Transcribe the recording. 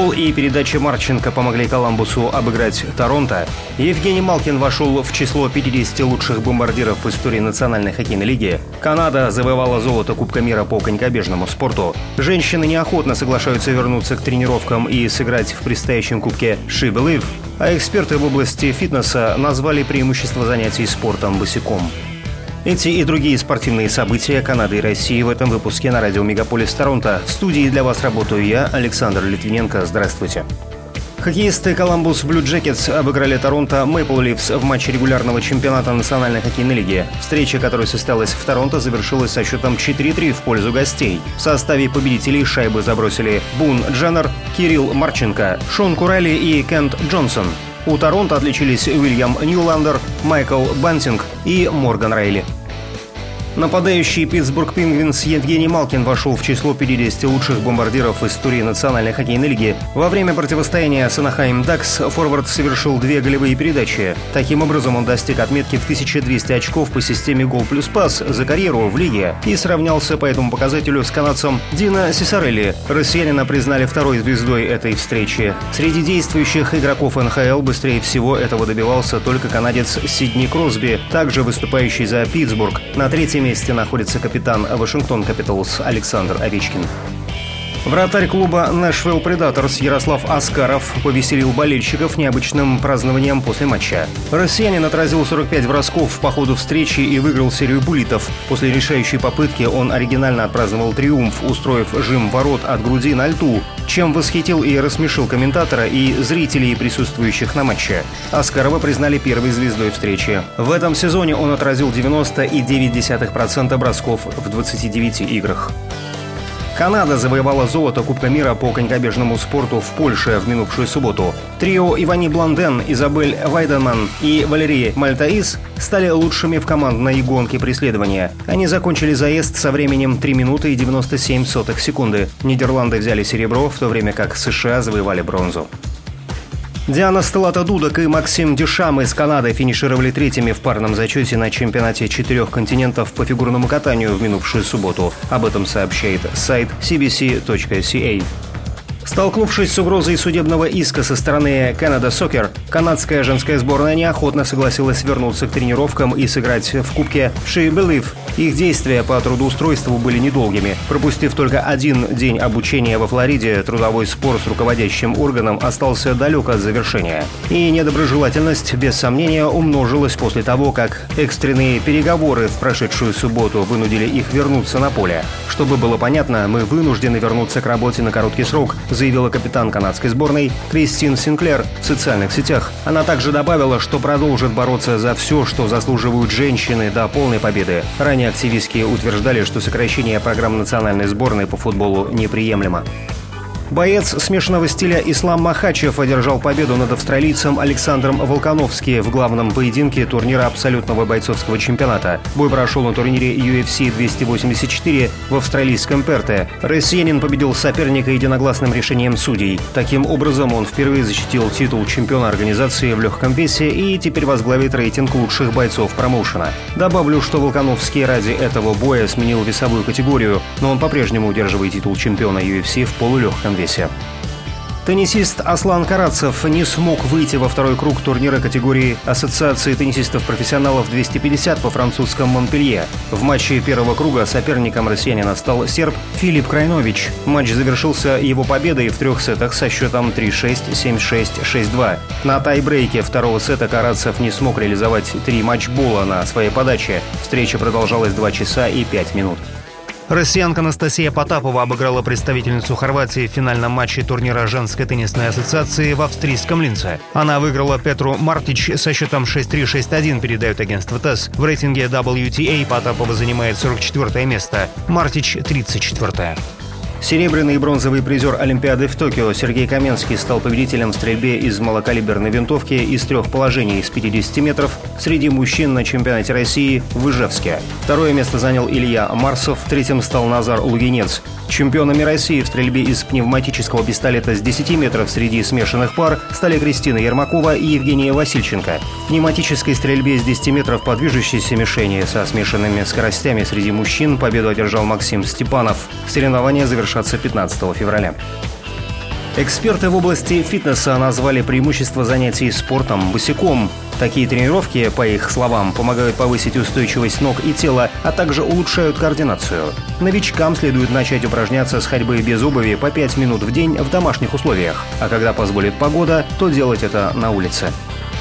Гол и передача Марченко помогли Коламбусу обыграть Торонто. Евгений Малкин вошел в число 50 лучших бомбардиров в истории Национальной хоккейной лиги. Канада завоевала золото Кубка мира по конькобежному спорту. Женщины неохотно соглашаются вернуться к тренировкам и сыграть в предстоящем Кубке «She Believe», а эксперты в области фитнеса назвали преимущество занятий спортом босиком. Эти и другие спортивные события Канады и России в этом выпуске на радио «Мегаполис Торонто». В студии для вас работаю я, Александр Литвиненко. Здравствуйте. Хоккеисты Columbus Blue Jackets обыграли Торонто Maple Leafs в матче регулярного чемпионата Национальной хоккейной лиги. Встреча, которая состоялась в Торонто, завершилась со счетом 4-3 в пользу гостей. В составе победителей шайбы забросили Бун Дженнер, Кирилл Марченко, Шон Курелли и Кент Джонсон. У Торонто отличились Уильям Ньюландер, Майкл Бантинг и Морган Рейли. Нападающий Питтсбург Пингвинс Евгений Малкин вошел в число 50 лучших бомбардиров в истории Национальной хоккейной лиги. Во время противостояния с Анахайм Дакс форвард совершил две голевые передачи. Таким образом, он достиг отметки в 1200 очков по системе гол плюс пас за карьеру в лиге и сравнялся по этому показателю с канадцем Дино Сисарелли. Россиянина признали второй звездой этой встречи. Среди действующих игроков НХЛ быстрее всего этого добивался только канадец Сидни Кросби, также выступающий за Питтсбург. На третьем месте находится капитан Вашингтон Капиталс Александр Овечкин. Вратарь клуба Нэшвилл Предаторс Ярослав Аскаров повеселил болельщиков необычным празднованием после матча. Россиянин отразил 45 бросков по ходу встречи и выиграл серию буллитов. После решающей попытки он оригинально отпраздновал триумф, устроив жим ворот от груди на льту, чем восхитил и рассмешил комментатора и зрителей, присутствующих на матче. Аскарова признали первой звездой встречи. В этом сезоне он отразил 90,9% бросков в 29 играх. Канада завоевала золото Кубка мира по конькобежному спорту в Польше в минувшую субботу. Трио Ивани Бланден, Изабель Вайденман и Валерий Мальтаис стали лучшими в командной гонке преследования. Они закончили заезд со временем 3 минуты и 97 сотых секунды. Нидерланды взяли серебро, в то время как США завоевали бронзу. Диана Стеллата Дудок и Максим Дюшам из Канады финишировали третьими в парном зачете на чемпионате четырех континентов по фигурному катанию в минувшую субботу. Об этом сообщает сайт cbc.ca. Столкнувшись с угрозой судебного иска со стороны Canada Soccer, канадская женская сборная неохотно согласилась вернуться к тренировкам и сыграть в Кубке She Believe. Их действия по трудоустройству были недолгими. Пропустив только один день обучения во Флориде, трудовой спор с руководящим органом остался далек от завершения. И недоброжелательность, без сомнения, умножилась после того, как экстренные переговоры в прошедшую субботу вынудили их вернуться на поле. Чтобы было понятно, мы вынуждены вернуться к работе на короткий срок, заявила капитан канадской сборной Кристин Синклер в социальных сетях. Она также добавила, что продолжит бороться за все, что заслуживают женщины до полной победы. Ранее активистки утверждали, что сокращение программ национальной сборной по футболу неприемлемо. Боец смешанного стиля Ислам Махачев одержал победу над австралийцем Александром Волконовски в главном поединке турнира абсолютного бойцовского чемпионата. Бой прошел на турнире UFC 284 в австралийском Перте. Россиянин победил соперника единогласным решением судей. Таким образом, он впервые защитил титул чемпиона организации в легком весе и теперь возглавит рейтинг лучших бойцов промоушена. Добавлю, что Волконовский ради этого боя сменил весовую категорию, но он по-прежнему удерживает титул чемпиона UFC в полулегком весе весе. Теннисист Аслан Карацев не смог выйти во второй круг турнира категории Ассоциации теннисистов-профессионалов 250 по французском Монпелье. В матче первого круга соперником россиянина стал серб Филипп Крайнович. Матч завершился его победой в трех сетах со счетом 3-6, 7-6, 6-2. На тайбрейке второго сета Карацев не смог реализовать три матчбола на своей подаче. Встреча продолжалась 2 часа и 5 минут. Россиянка Анастасия Потапова обыграла представительницу Хорватии в финальном матче турнира женской теннисной ассоциации в австрийском Линце. Она выиграла Петру Мартич со счетом 6-3-6-1, передает агентство ТАСС. В рейтинге WTA Потапова занимает 44 место, Мартич – 34 -е. Серебряный и бронзовый призер Олимпиады в Токио Сергей Каменский стал победителем в стрельбе из малокалиберной винтовки из трех положений из 50 метров среди мужчин на чемпионате России в Ижевске. Второе место занял Илья Марсов, третьим стал Назар Лугинец. Чемпионами России в стрельбе из пневматического пистолета с 10 метров среди смешанных пар стали Кристина Ермакова и Евгения Васильченко. В пневматической стрельбе с 10 метров по движущейся мишени со смешанными скоростями среди мужчин победу одержал Максим Степанов. Соревнования завершатся 15 февраля. Эксперты в области фитнеса назвали преимущество занятий спортом босиком. Такие тренировки, по их словам, помогают повысить устойчивость ног и тела, а также улучшают координацию. Новичкам следует начать упражняться с ходьбы без обуви по 5 минут в день в домашних условиях, а когда позволит погода, то делать это на улице.